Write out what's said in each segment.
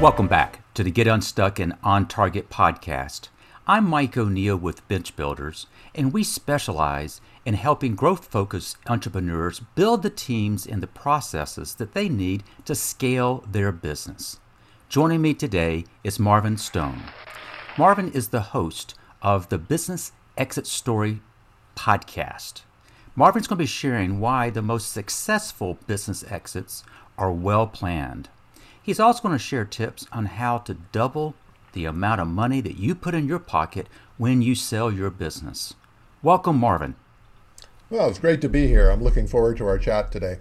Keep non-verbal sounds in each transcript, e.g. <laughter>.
Welcome back to the Get Unstuck and On Target podcast. I'm Mike O'Neill with Bench Builders, and we specialize in helping growth focused entrepreneurs build the teams and the processes that they need to scale their business. Joining me today is Marvin Stone. Marvin is the host of the Business Exit Story podcast. Marvin's going to be sharing why the most successful business exits are well planned. He's also going to share tips on how to double the amount of money that you put in your pocket when you sell your business. Welcome, Marvin. Well, it's great to be here. I'm looking forward to our chat today.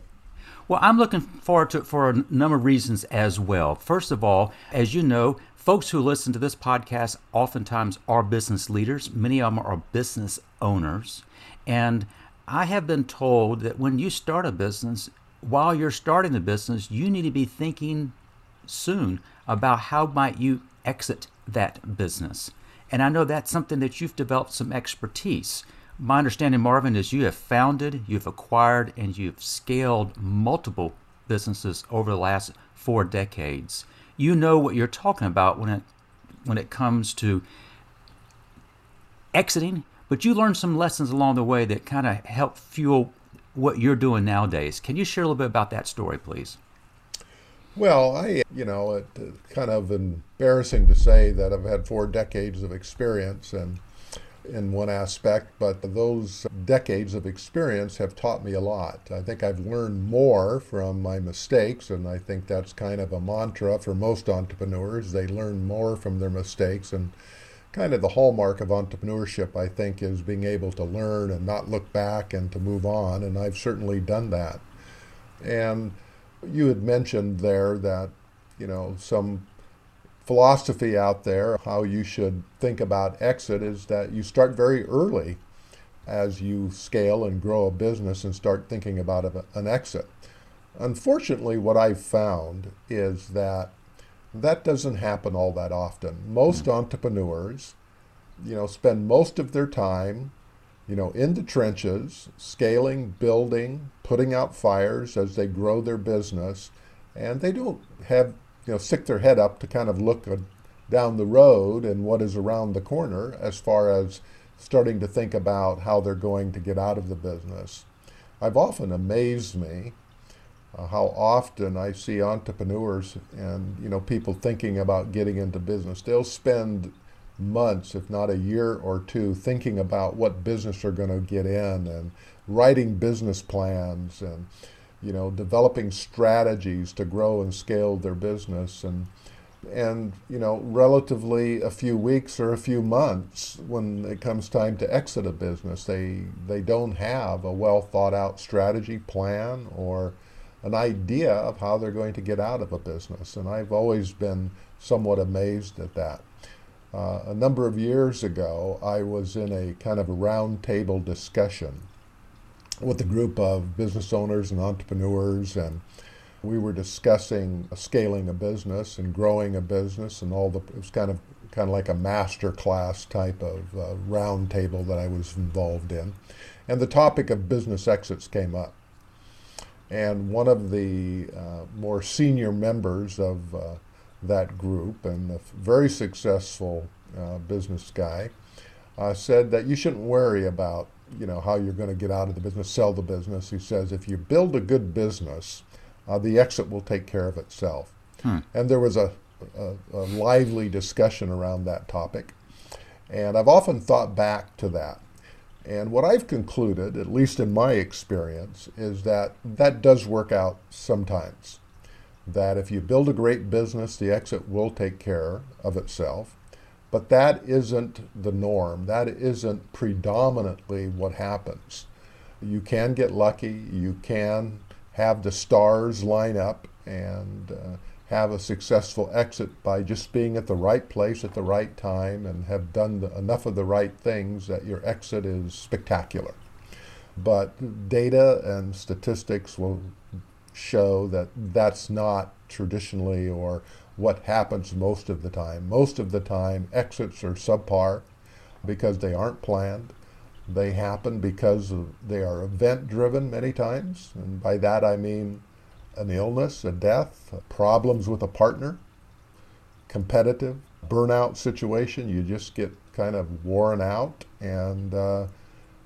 Well, I'm looking forward to it for a number of reasons as well. First of all, as you know, folks who listen to this podcast oftentimes are business leaders. Many of them are business owners. And I have been told that when you start a business, while you're starting the business, you need to be thinking soon about how might you exit that business. And I know that's something that you've developed some expertise. My understanding, Marvin, is you have founded, you've acquired, and you've scaled multiple businesses over the last four decades. You know what you're talking about when it when it comes to exiting, but you learned some lessons along the way that kind of help fuel what you're doing nowadays. Can you share a little bit about that story, please? Well, I, you know, it's uh, kind of embarrassing to say that I've had four decades of experience and in one aspect, but those decades of experience have taught me a lot. I think I've learned more from my mistakes, and I think that's kind of a mantra for most entrepreneurs. They learn more from their mistakes, and kind of the hallmark of entrepreneurship, I think, is being able to learn and not look back and to move on, and I've certainly done that. And you had mentioned there that, you know, some philosophy out there, how you should think about exit is that you start very early as you scale and grow a business and start thinking about an exit. Unfortunately, what I've found is that that doesn't happen all that often. Most mm. entrepreneurs, you know, spend most of their time you know, in the trenches, scaling, building, putting out fires as they grow their business, and they don't have, you know, stick their head up to kind of look down the road and what is around the corner as far as starting to think about how they're going to get out of the business. I've often amazed me uh, how often I see entrepreneurs and you know people thinking about getting into business. They'll spend months, if not a year or two, thinking about what business they're going to get in and writing business plans and you know developing strategies to grow and scale their business. And and you know relatively a few weeks or a few months when it comes time to exit a business they they don't have a well thought out strategy plan or an idea of how they're going to get out of a business. And I've always been somewhat amazed at that uh, a number of years ago, I was in a kind of a roundtable discussion with a group of business owners and entrepreneurs, and we were discussing scaling a business and growing a business, and all the it was kind of kind of like a master class type of uh, roundtable that I was involved in, and the topic of business exits came up, and one of the uh, more senior members of uh, that group and a very successful uh, business guy uh, said that you shouldn't worry about you know how you're going to get out of the business, sell the business. He says if you build a good business, uh, the exit will take care of itself. Hmm. And there was a, a, a lively discussion around that topic, and I've often thought back to that. And what I've concluded, at least in my experience, is that that does work out sometimes that if you build a great business, the exit will take care of itself. But that isn't the norm. That isn't predominantly what happens. You can get lucky. You can have the stars line up and uh, have a successful exit by just being at the right place at the right time and have done the, enough of the right things that your exit is spectacular. But data and statistics will show that that's not traditionally or what happens most of the time. Most of the time, exits are subpar because they aren't planned. They happen because of, they are event driven many times. And by that I mean an illness, a death, problems with a partner, competitive burnout situation. You just get kind of worn out, and uh,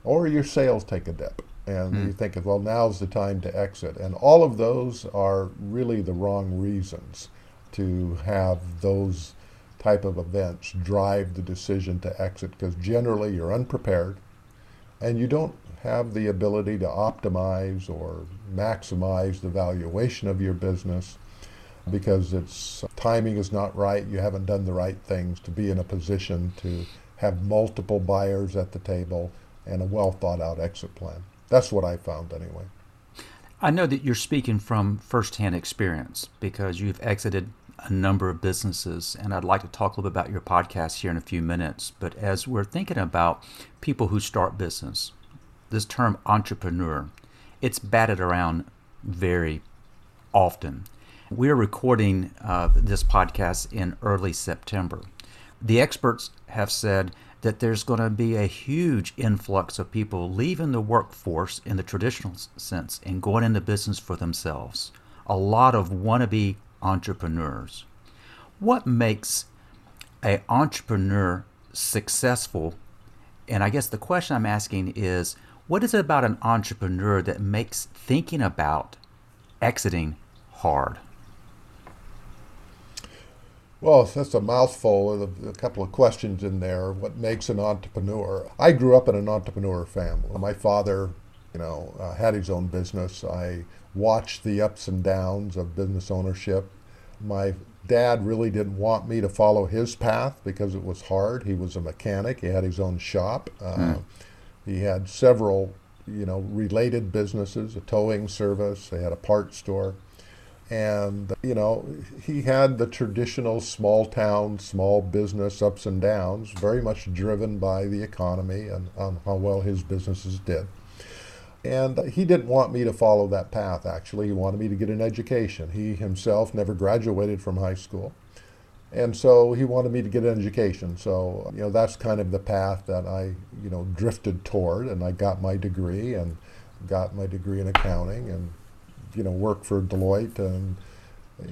or your sales take a dip, and mm. you think, well, now's the time to exit. And all of those are really the wrong reasons to have those type of events drive the decision to exit because generally you're unprepared and you don't have the ability to optimize or maximize the valuation of your business because its timing is not right. You haven't done the right things to be in a position to have multiple buyers at the table and a well thought out exit plan. That's what I found anyway. I know that you're speaking from firsthand experience because you've exited a number of businesses, and I'd like to talk a little bit about your podcast here in a few minutes. But as we're thinking about people who start business, this term entrepreneur, it's batted around very often. We're recording uh, this podcast in early September. The experts have said that there's going to be a huge influx of people leaving the workforce in the traditional sense and going into business for themselves. A lot of wannabe entrepreneurs. What makes an entrepreneur successful? And I guess the question I'm asking is what is it about an entrepreneur that makes thinking about exiting hard? Well, that's a mouthful of a couple of questions in there. What makes an entrepreneur? I grew up in an entrepreneur family. My father, you know, uh, had his own business. I watched the ups and downs of business ownership. My dad really didn't want me to follow his path because it was hard. He was a mechanic. He had his own shop. Uh, mm. He had several, you know, related businesses, a towing service. They had a parts store. And, you know, he had the traditional small town, small business ups and downs, very much driven by the economy and on how well his businesses did. And he didn't want me to follow that path, actually. He wanted me to get an education. He himself never graduated from high school. And so he wanted me to get an education. So, you know, that's kind of the path that I, you know, drifted toward. And I got my degree and got my degree in accounting and you know, worked for Deloitte and,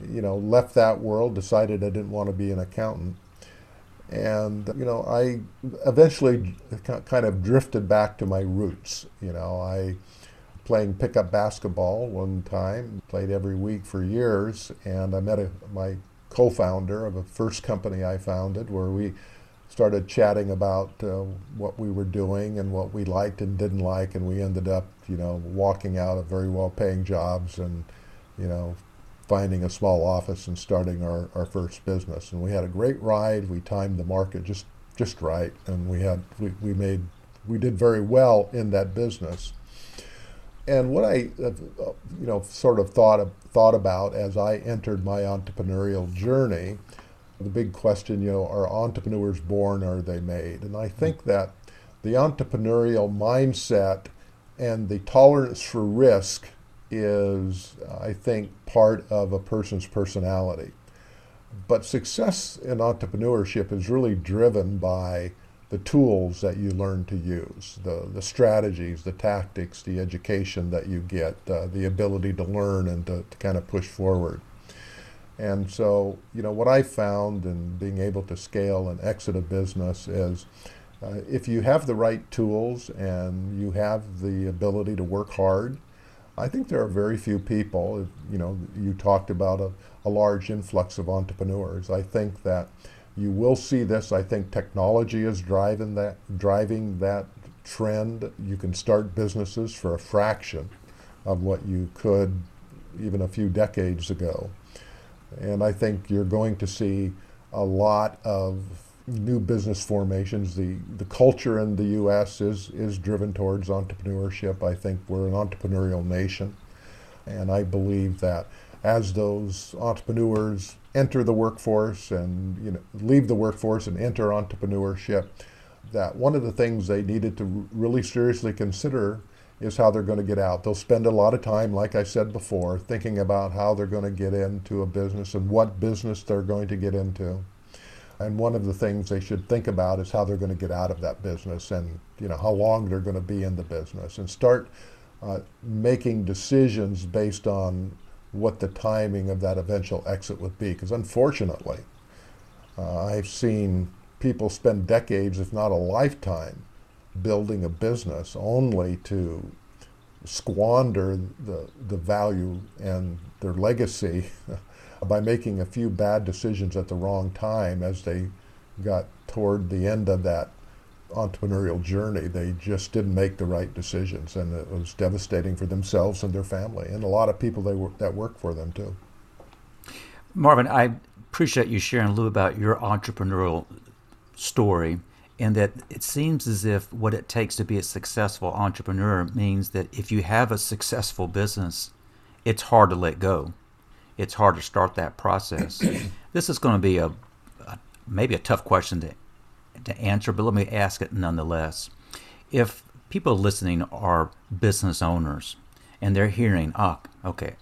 you know, left that world, decided I didn't want to be an accountant. And, you know, I eventually kind of drifted back to my roots. You know, I playing pickup basketball one time, played every week for years, and I met a, my co-founder of a first company I founded where we started chatting about uh, what we were doing and what we liked and didn't like, and we ended up, you know, walking out of very well-paying jobs and, you know, finding a small office and starting our, our first business. And we had a great ride. We timed the market just just right, and we had we, we made we did very well in that business. And what I, uh, you know, sort of thought thought about as I entered my entrepreneurial journey the big question, you know, are entrepreneurs born or are they made? And I think that the entrepreneurial mindset and the tolerance for risk is, I think, part of a person's personality. But success in entrepreneurship is really driven by the tools that you learn to use, the, the strategies, the tactics, the education that you get, uh, the ability to learn and to, to kind of push forward. And so, you know, what I found in being able to scale and exit a business is uh, if you have the right tools and you have the ability to work hard, I think there are very few people, you know, you talked about a, a large influx of entrepreneurs. I think that you will see this. I think technology is driving that, driving that trend. You can start businesses for a fraction of what you could even a few decades ago. And I think you're going to see a lot of new business formations. The, the culture in the U.S. is, is driven towards entrepreneurship. I think we're an entrepreneurial nation. And I believe that as those entrepreneurs enter the workforce and you know, leave the workforce and enter entrepreneurship, that one of the things they needed to really seriously consider is how they're going to get out. They'll spend a lot of time, like I said before, thinking about how they're going to get into a business and what business they're going to get into. And one of the things they should think about is how they're going to get out of that business and you know how long they're going to be in the business and start uh, making decisions based on what the timing of that eventual exit would be. Because unfortunately, Uh, I've seen people spend decades, if not a lifetime, building a business only to squander the, the value and their legacy <laughs> by making a few bad decisions at the wrong time as they got toward the end of that entrepreneurial journey. They just didn't make the right decisions, and it was devastating for themselves and their family, and a lot of people they work, that work for them too. Marvin, I appreciate you sharing a little about your entrepreneurial story, and that it seems as if what it takes to be a successful entrepreneur means that if you have a successful business, it's hard to let go. It's hard to start that process. <coughs> this is going to be a, a maybe a tough question to to answer, but let me ask it nonetheless. If people listening are business owners and they're hearing, ah, okay,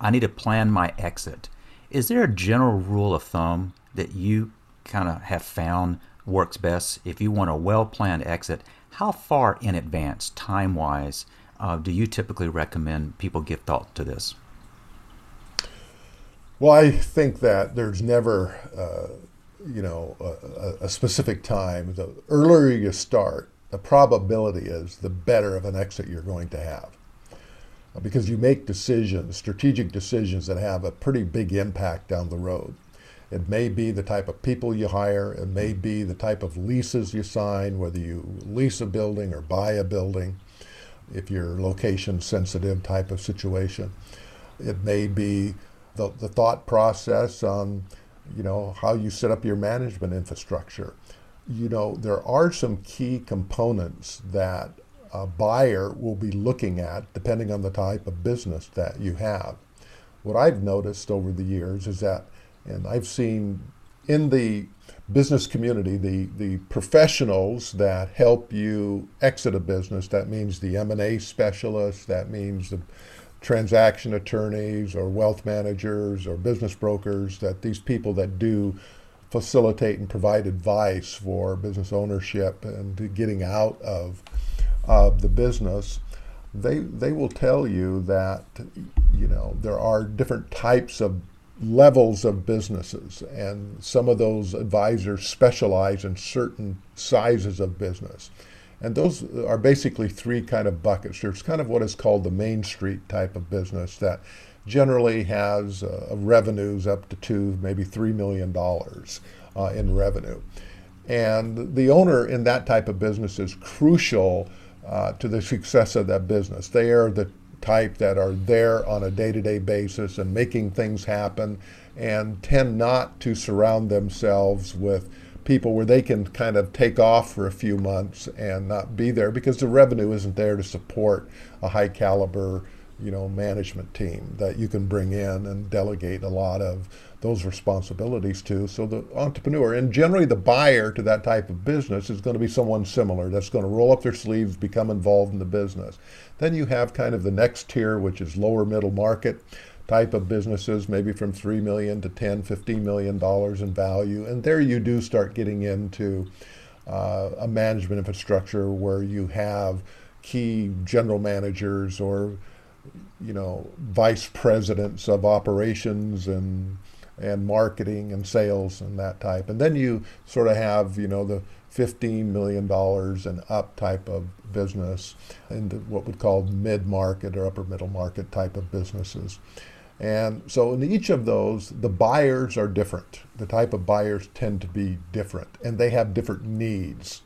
I need to plan my exit, is there a general rule of thumb that you kind of have found works best if you want a well planned exit? How far in advance, time wise, uh, do you typically recommend people give thought to this? Well, I think that there's never uh, you know, a, a, specific time, the earlier you start, the probability is the better of an exit you're going to have. Because you make decisions, strategic decisions that have a pretty big impact down the road. It may be the type of people you hire, it may be the type of leases you sign, whether you lease a building or buy a building, if you're location sensitive type of situation. It may be the, the thought process on you know, how you set up your management infrastructure. You know, there are some key components that a buyer will be looking at depending on the type of business that you have. What I've noticed over the years is that, and I've seen in the business community, the, the professionals that help you exit a business, that means the M&A specialists, that means the transaction attorneys or wealth managers or business brokers, that these people that do facilitate and provide advice for business ownership and getting out of, of the business, they, they will tell you that you know there are different types of levels of businesses and some of those advisors specialize in certain sizes of business and those are basically three kind of buckets. There's kind of what is called the Main Street type of business that generally has uh, revenues up to two, maybe three million dollars uh, in revenue. And the owner in that type of business is crucial uh, to the success of that business. They are the type that are there on a day to day basis and making things happen and tend not to surround themselves with people where they can kind of take off for a few months and not be there because the revenue isn't there to support a high caliber you know management team that you can bring in and delegate a lot of those responsibilities to so the entrepreneur and generally the buyer to that type of business is going to be someone similar that's going to roll up their sleeves become involved in the business then you have kind of the next tier which is lower middle market type of businesses, maybe from 3 million to 10, 15 million dollars in value. And there you do start getting into uh, a management infrastructure where you have key general managers or you know vice presidents of operations and and marketing and sales and that type. And then you sort of have, you know, the $15 million and up type of business and what we call mid market or upper middle market type of businesses. And so in each of those, the buyers are different. The type of buyers tend to be different and they have different needs.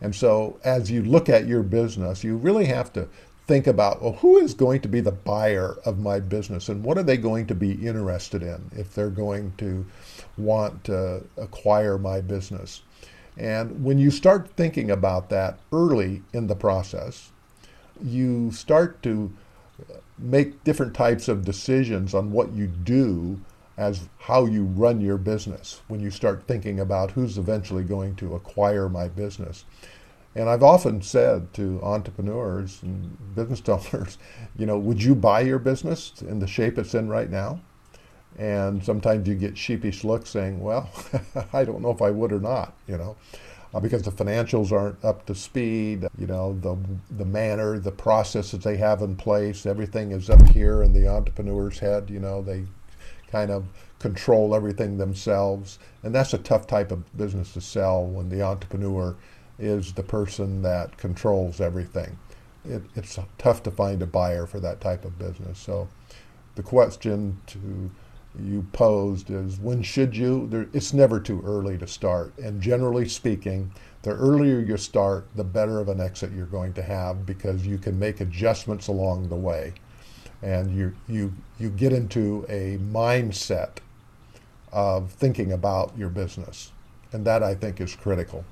And so as you look at your business, you really have to think about, well, who is going to be the buyer of my business and what are they going to be interested in if they're going to want to acquire my business? And when you start thinking about that early in the process, you start to make different types of decisions on what you do as how you run your business when you start thinking about who's eventually going to acquire my business. And I've often said to entrepreneurs and business owners, <laughs> you know, would you buy your business in the shape it's in right now? And sometimes you get sheepish looks saying, well, <laughs> I don't know if I would or not, you know uh, because the financials aren't up to speed. You know, the the manner, the processes they have in place, everything is up here in the entrepreneur's head. You know, they kind of control everything themselves. And that's a tough type of business to sell when the entrepreneur is the person that controls everything. It, it's tough to find a buyer for that type of business. So the question to you posed is when should you? There, it's never too early to start. And generally speaking, the earlier you start, the better of an exit you're going to have because you can make adjustments along the way. And you, you, you get into a mindset of thinking about your business. And that I think is critical.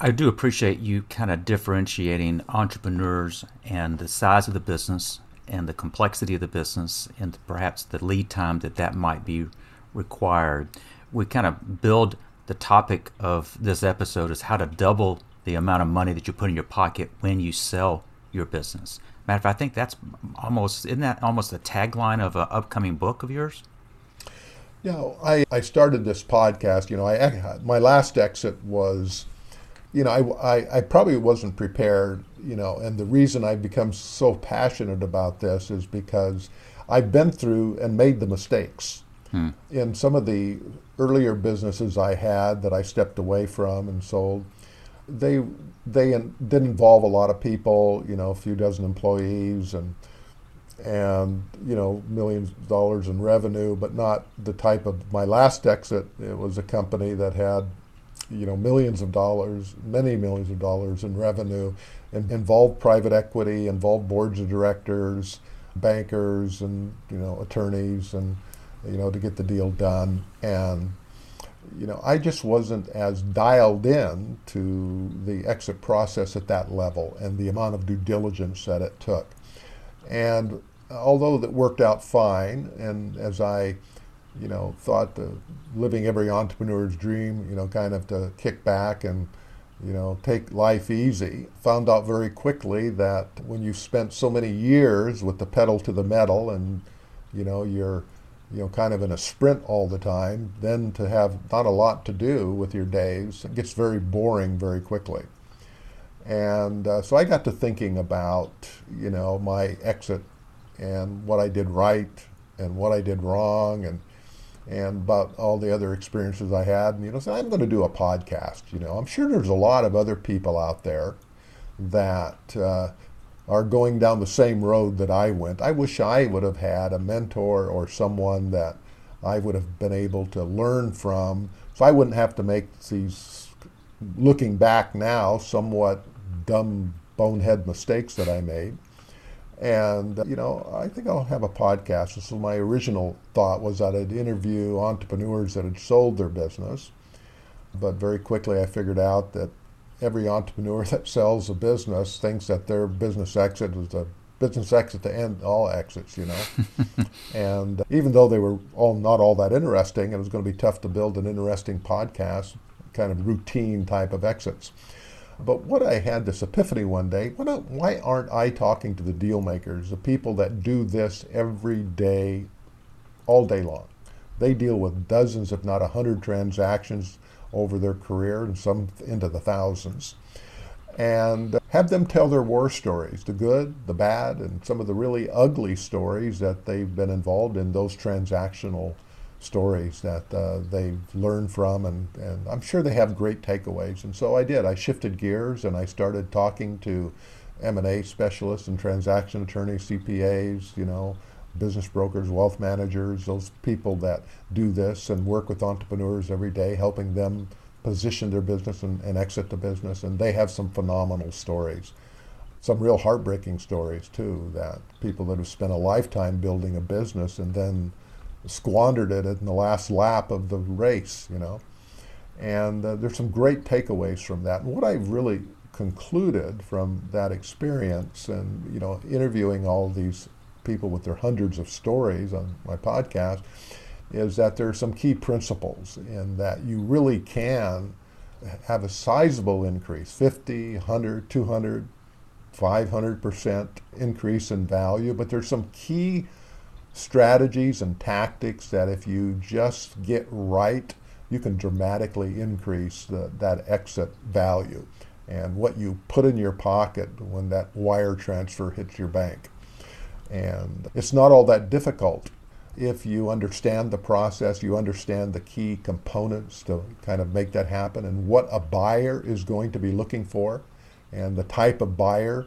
I do appreciate you kind of differentiating entrepreneurs and the size of the business and the complexity of the business and perhaps the lead time that that might be required. We kind of build the topic of this episode is how to double the amount of money that you put in your pocket when you sell your business. Matter of fact, I think that's almost isn't that almost the tagline of an upcoming book of yours? Yeah, I, I started this podcast. You know, I my last exit was, you know, I, I, I probably wasn't prepared. You know, and the reason I've become so passionate about this is because I've been through and made the mistakes. Hmm. In some of the earlier businesses I had that I stepped away from and sold, they they did involve a lot of people. You know, a few dozen employees and and you know millions of dollars in revenue, but not the type of my last exit. It was a company that had you know millions of dollars, many millions of dollars in revenue, and involved private equity, involved boards of directors, bankers, and you know attorneys, and you know to get the deal done. And you know I just wasn't as dialed in to the exit process at that level and the amount of due diligence that it took. And although that worked out fine, and as I, you know, thought the living every entrepreneur's dream, you know, kind of to kick back and, you know, take life easy, found out very quickly that when you've spent so many years with the pedal to the metal and, you know, you're, you know, kind of in a sprint all the time, then to have not a lot to do with your days, it gets very boring very quickly. And uh, so I got to thinking about, you know, my exit and what I did right and what I did wrong and and about all the other experiences I had. And, you know, so I'm going to do a podcast. You know, I'm sure there's a lot of other people out there that uh, are going down the same road that I went. I wish I would have had a mentor or someone that I would have been able to learn from, so I wouldn't have to make these, looking back now, somewhat dumb bonehead mistakes that I made. And, you know, I think I'll have a podcast. So my original thought was that I'd interview entrepreneurs that had sold their business. But very quickly I figured out that every entrepreneur <laughs> that sells a business thinks that their business exit is a business exit to end all exits, you know. <laughs> and even though they were all not all that interesting, it was going to be tough to build an interesting podcast, kind of routine type of exits. But what I had this epiphany one day, why aren't I talking to the deal makers, the people that do this every day, all day long? They deal with dozens, if not a hundred transactions over their career and some into the thousands. And have them tell their war stories, the good, the bad, and some of the really ugly stories that they've been involved in, those transactional stories that uh, they've learned from, and, and I'm sure they have great takeaways. And so I did. I shifted gears and I started talking to M&A specialists and transaction attorneys, CPAs, you know, business brokers, wealth managers, those people that do this and work with entrepreneurs every day, helping them position their business and, and exit the business. And they have some phenomenal stories. Some real heartbreaking stories too, that people that have spent a lifetime building a business and then squandered it in the last lap of the race, you know. And uh, there's some great takeaways from that. And what I really concluded from that experience and, you know, interviewing all these people with their hundreds of stories on my podcast is that there are some key principles in that you really can have a sizable increase 50, 100, 200, 500% increase in value, but there's some key strategies and tactics that if you just get right, you can dramatically increase the, that exit value and what you put in your pocket when that wire transfer hits your bank. And it's not all that difficult, if you understand the process, you understand the key components to kind of make that happen and what a buyer is going to be looking for and the type of buyer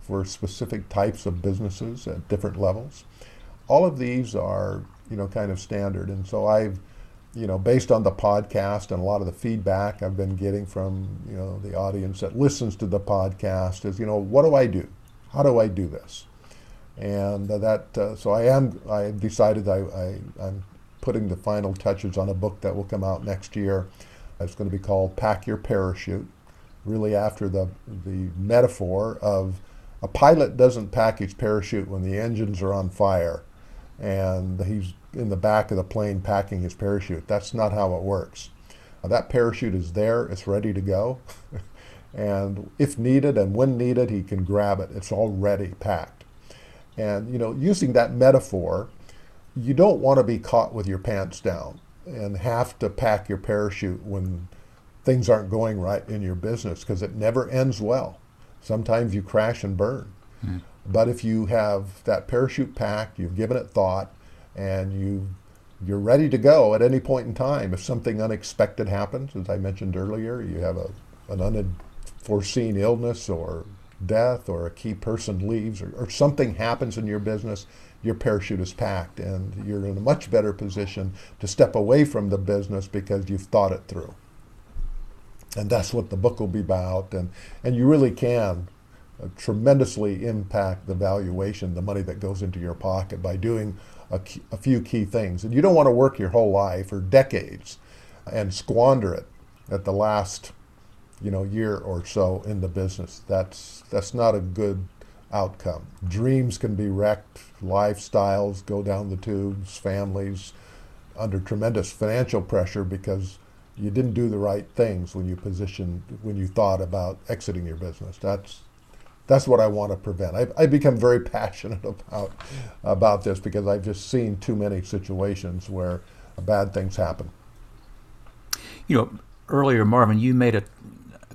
for specific types of businesses at different levels. All of these are, you know, kind of standard. And so I've, you know, based on the podcast and a lot of the feedback I've been getting from, you know, the audience that listens to the podcast is, you know, what do I do? How do I do this? and that uh, so I am I decided I, I I'm putting the final touches on a book that will come out next year. It's going to be called Pack Your Parachute, really after the the metaphor of a pilot doesn't pack his parachute when the engines are on fire and he's in the back of the plane packing his parachute. That's not how it works. that parachute is there, it's ready to go. <laughs> and if needed and when needed, he can grab it. It's already packed. And, you know, using that metaphor, you don't want to be caught with your pants down and have to pack your parachute when things aren't going right in your business because it never ends well. Sometimes you crash and burn. Mm. But if you have that parachute packed, you've given it thought, and you you're ready to go at any point in time. If something unexpected happens, as I mentioned earlier, you have a, an unforeseen illness or death or a key person leaves or, or, something happens in your business, your parachute is packed and you're in a much better position to step away from the business because you've thought it through. And that's what the book will be about. And, and you really can Uh, tremendously impact the valuation, the money that goes into your pocket by doing a, key, a few key things. And you don't want to work your whole life or decades and squander it at the last you know year or so in the business. That's that's not a good outcome. Dreams can be wrecked, lifestyles go down the tubes, families under tremendous financial pressure because you didn't do the right things when you positioned when you thought about exiting your business. That's that's what I want to prevent. I've, I've become very <laughs> passionate about about this because I've just seen too many situations where bad things happen. You know, earlier, Marvin, you made a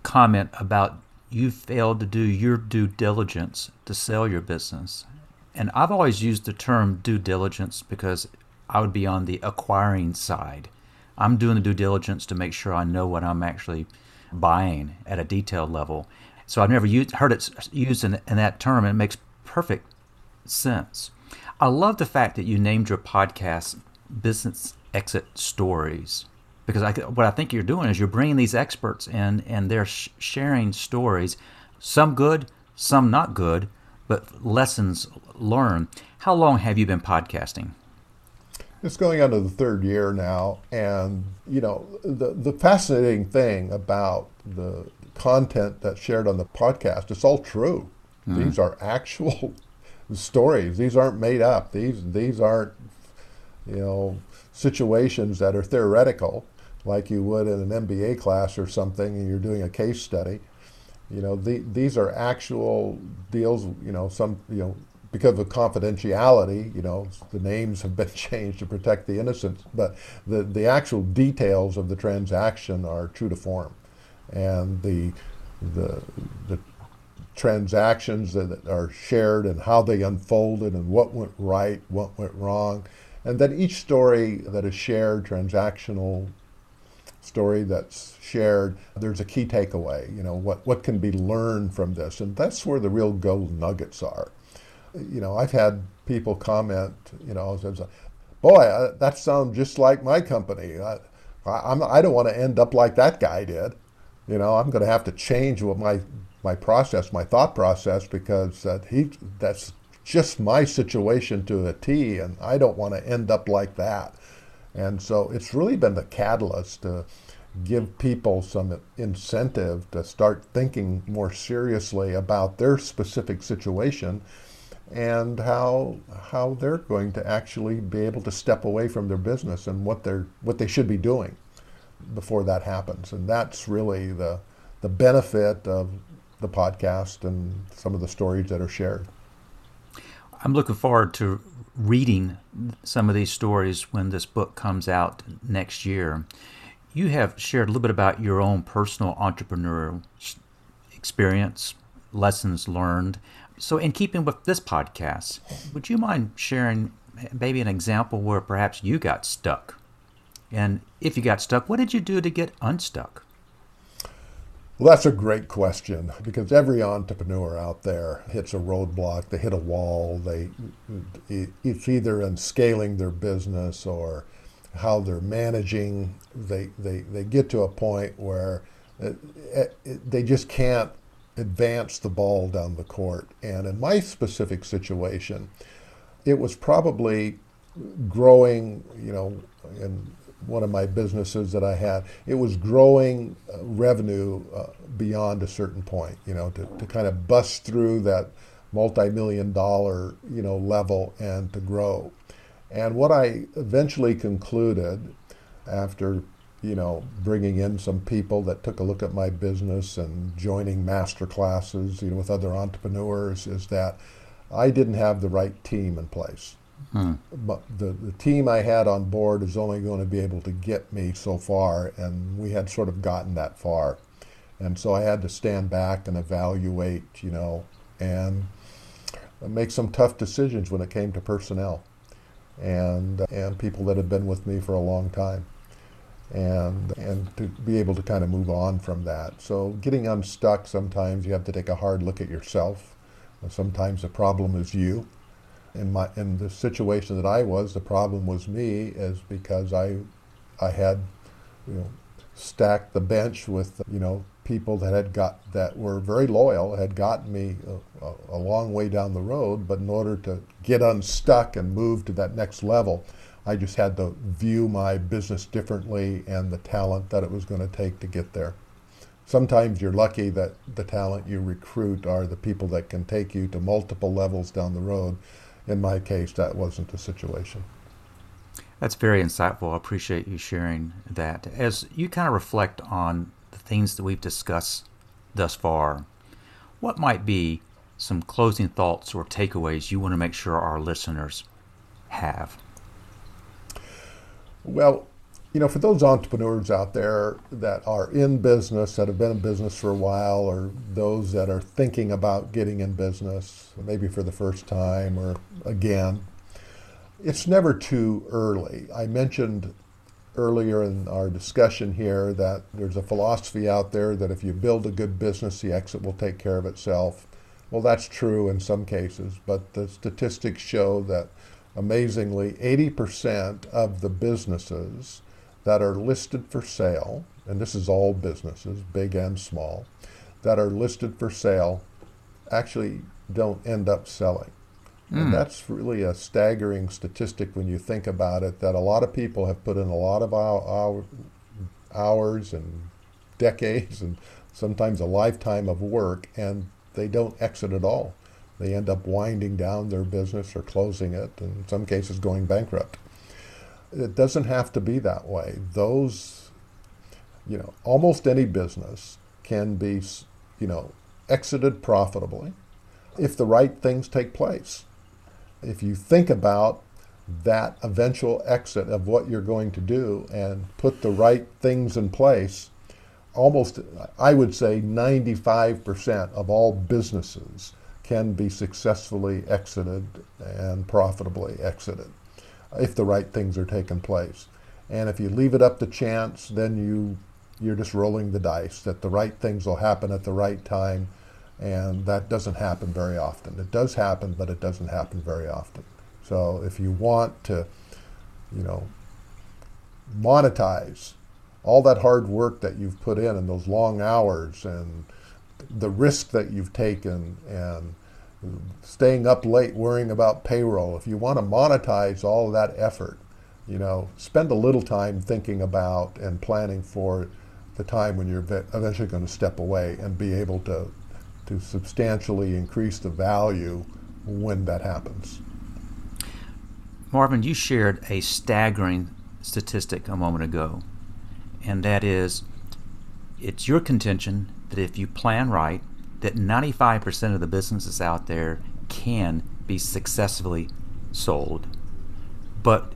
comment about you failed to do your due diligence to sell your business. And I've always used the term due diligence because I would be on the acquiring side. I'm doing the due diligence to make sure I know what I'm actually buying at a detailed level. So I've never used, heard it used in, in that term, and it makes perfect sense. I love the fact that you named your podcast Business Exit Stories because I, what I think you're doing is you're bringing these experts in and they're sh- sharing stories, some good, some not good, but lessons learned. How long have you been podcasting? It's going on to the third year now, and you know the the fascinating thing about the content that's shared on the podcast, it's all true. Mm-hmm. These are actual <laughs> stories. These aren't made up. These these aren't you know situations that are theoretical like you would in an MBA class or something, and you're doing a case study. You know, the, these are actual deals. You know, some you know because of confidentiality. You know, the names have been <laughs> changed to protect the innocent, but the the actual details of the transaction are true to form, and the the the transactions that are shared and how they unfolded and what went right, what went wrong, and then each story that is shared, transactional story that's shared, there's a key takeaway. You know, what, what can be learned from this? And that's where the real gold nuggets are. You know, I've had people comment, you know, boy, that sounds just like my company. I, I'm, I don't want to end up like that guy did. You know, I'm going to have to change what my, my process, my thought process, because he, that's just my situation to a T, and I don't want to end up like that. And so it's really been the catalyst to give people some incentive to start thinking more seriously about their specific situation and how how they're going to actually be able to step away from their business and what they're what they should be doing before that happens. And that's really the the benefit of the podcast and some of the stories that are shared. I'm looking forward to reading some of these stories when this book comes out next year. You have shared a little bit about your own personal entrepreneurial experience, lessons learned. So, in keeping with this podcast, would you mind sharing maybe an example where perhaps you got stuck. And if you got stuck, what did you do to get unstuck? Well, that's a great question because every entrepreneur out there hits a roadblock, they hit a wall, they it's either in scaling their business or how they're managing. They they, they get to a point where it, it, they just can't advance the ball down the court. And in my specific situation, it was probably growing, you know, in one of my businesses that I had, it was growing uh, revenue uh, beyond a certain point, you know, to, to kind of bust through that multi-million dollar, you know, level and to grow. And what I eventually concluded after, you know, bringing in some people that took a look at my business and joining master classes, you know, with other entrepreneurs is that I didn't have the right team in place. Hmm. But the, the team I had on board is only going to be able to get me so far, and we had sort of gotten that far. And so I had to stand back and evaluate, you know, and make some tough decisions when it came to personnel and, and people that had been with me for a long time. And, and to be able to kind of move on from that. So getting unstuck, sometimes you have to take a hard look at yourself. Sometimes the problem is you in my in the situation that I was, the problem was me, is because I I had you know stacked the bench with you know people that had got that were very loyal, had gotten me a, a, long way down the road. But in order to get unstuck and move to that next level, I just had to view my business differently and the talent that it was going to take to get there. Sometimes you're lucky that the talent you recruit are the people that can take you to multiple levels down the road in my case, that wasn't the situation. That's very insightful. I appreciate you sharing that. As you kind of reflect on the things that we've discussed thus far, what might be some closing thoughts or takeaways you want to make sure our listeners have? Well, you know, for those entrepreneurs out there that are in business, that have been in business for a while, or those that are thinking about getting in business, maybe for the first time or again, it's never too early. I mentioned earlier in our discussion here that there's a philosophy out there that if you build a good business, the exit will take care of itself. Well, that's true in some cases, but the statistics show that amazingly, 80% of the businesses that are listed for sale, and this is all businesses, big and small, that are listed for sale actually don't end up selling. Mm. And hmm. that's really a staggering statistic when you think about it that a lot of people have put in a lot of hour, hours and decades and sometimes a lifetime of work and they don't exit at all. They end up winding down their business or closing it, and in some cases going bankrupt. It doesn't have to be that way. Those, you know, almost any business can be, you know, exited profitably if the right things take place. If you think about that eventual exit of what you're going to do and put the right things in place, almost, I would say 95% of all businesses can be successfully exited and profitably exited if the right things are taking place. And if you leave it up to chance, then you you're just rolling the dice that the right things will happen at the right time, and that doesn't happen very often. It does happen, but it doesn't happen very often. So if you want to, you know, monetize all that hard work that you've put in and those long hours and the risk that you've taken and staying up late worrying about payroll, if you want to monetize all of that effort, you know, spend a little time thinking about and planning for the time when you're eventually going to step away and be able to to substantially increase the value when that happens. Marvin, you shared a staggering statistic a moment ago, and that is it's your contention that if you plan right that 95% of the businesses out there can be successfully sold. But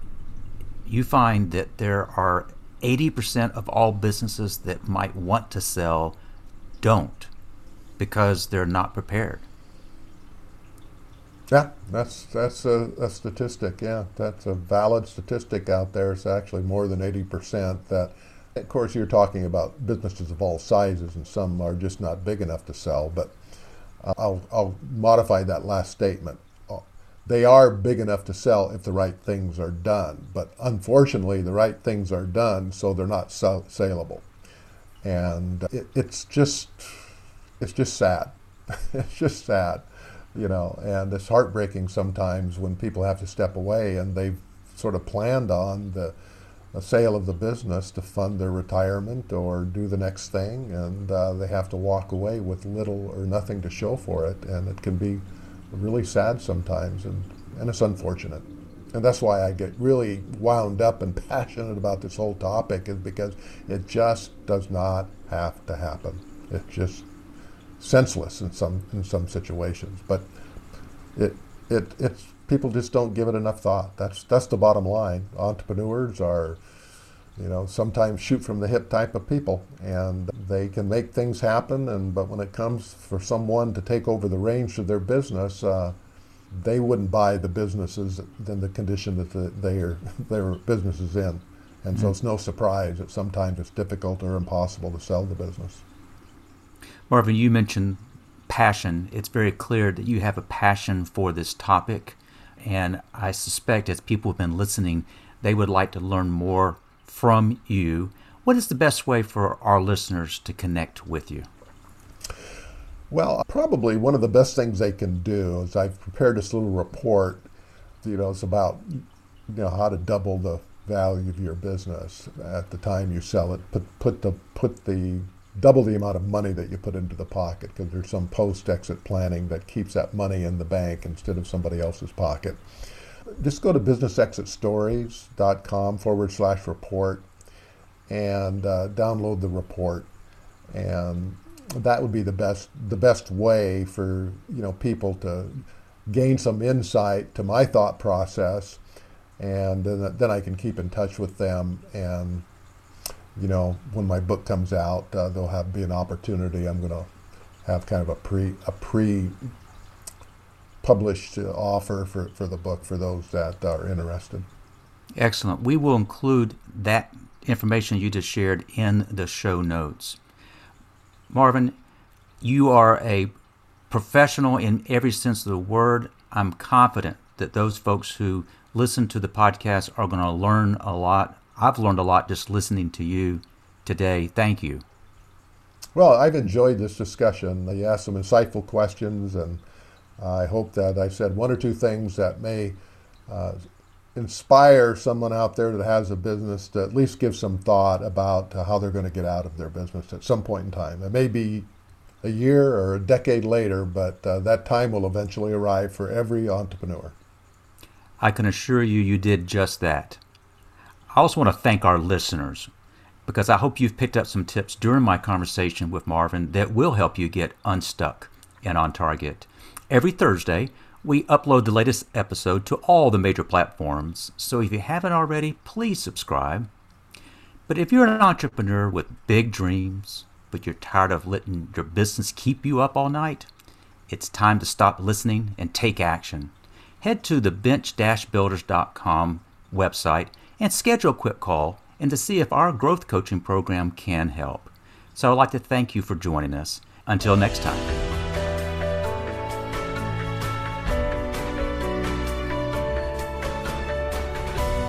you find that there are 80% of all businesses that might want to sell don't because they're not prepared. Yeah, that's that's a, a, statistic. Yeah, that's a valid statistic out there. It's actually more than eighty percent. That, of course, you're talking about businesses of all sizes, and some are just not big enough to sell. But I'll I'll modify that last statement. Uh, they are big enough to sell if the right things are done. But unfortunately, the right things are done, so they're not sell- saleable, and it, it's just it's just sad. <laughs> it's just sad you know, and it's heartbreaking sometimes when people have to step away and they've sort of planned on the, the sale of the business to fund their retirement or do the next thing, and uh, they have to walk away with little or nothing to show for it, and it can be really sad sometimes, and, and it's unfortunate. And that's why I get really wound up and <laughs> passionate about this whole topic, is because it just does not have to happen. It's just senseless in some in some situations. But it it it's people just don't give it enough thought. That's that's the bottom line. Entrepreneurs are you know sometimes shoot from the hip type of people and they can make things happen and but when it comes for someone to take over the reins of their business uh, they wouldn't buy the businesses in the condition that the, their <laughs> their business is in and so mm-hmm. it's no surprise that sometimes it's difficult or impossible to sell the business Marvin, you mentioned passion. It's very clear that you have a passion for this topic. And I suspect as people have been listening, they would like to learn more from you. What is the best way for our listeners to connect with you? Well, probably one of the best things they can do is I've prepared this little report. You know, it's about you know how to double the value of your business at the time you sell it. Put put the put the double the amount of money that you put into the pocket because there's some post exit planning that keeps that money in the bank instead of somebody else's pocket. Just go to businessexitstories.com forward slash report and uh, download the report. And that would be the best the best way for you know people to gain some insight to my thought process and then, then I can keep in touch with them and you know, when my book comes out, uh, there'll have be an opportunity. I'm going to have kind of a pre a pre published offer for, for the book for those that are interested. Excellent. We will include that information you just shared in the show notes. Marvin, you are a professional in every sense of the word. I'm confident that those folks who listen to the podcast are going to learn a lot I've learned a lot just listening to you today. Thank you. Well, I've enjoyed this discussion. You asked some insightful questions, and I hope that I said one or two things that may uh, inspire someone out there that has a business to at least give some thought about how they're going to get out of their business at some point in time. It may be a year or a decade later, but uh, that time will eventually arrive for every entrepreneur. I can assure you, you did just that. I also want to thank our listeners because I hope you've picked up some tips during my conversation with Marvin that will help you get unstuck and on target. Every Thursday, we upload the latest episode to all the major platforms, so if you haven't already, please subscribe. But if you're an entrepreneur with big dreams, but you're tired of letting your business keep you up all night, it's time to stop listening and take action. Head to the bench-builders.com website and schedule a quick call and to see if our growth coaching program can help. So I'd like to thank you for joining us. Until next time.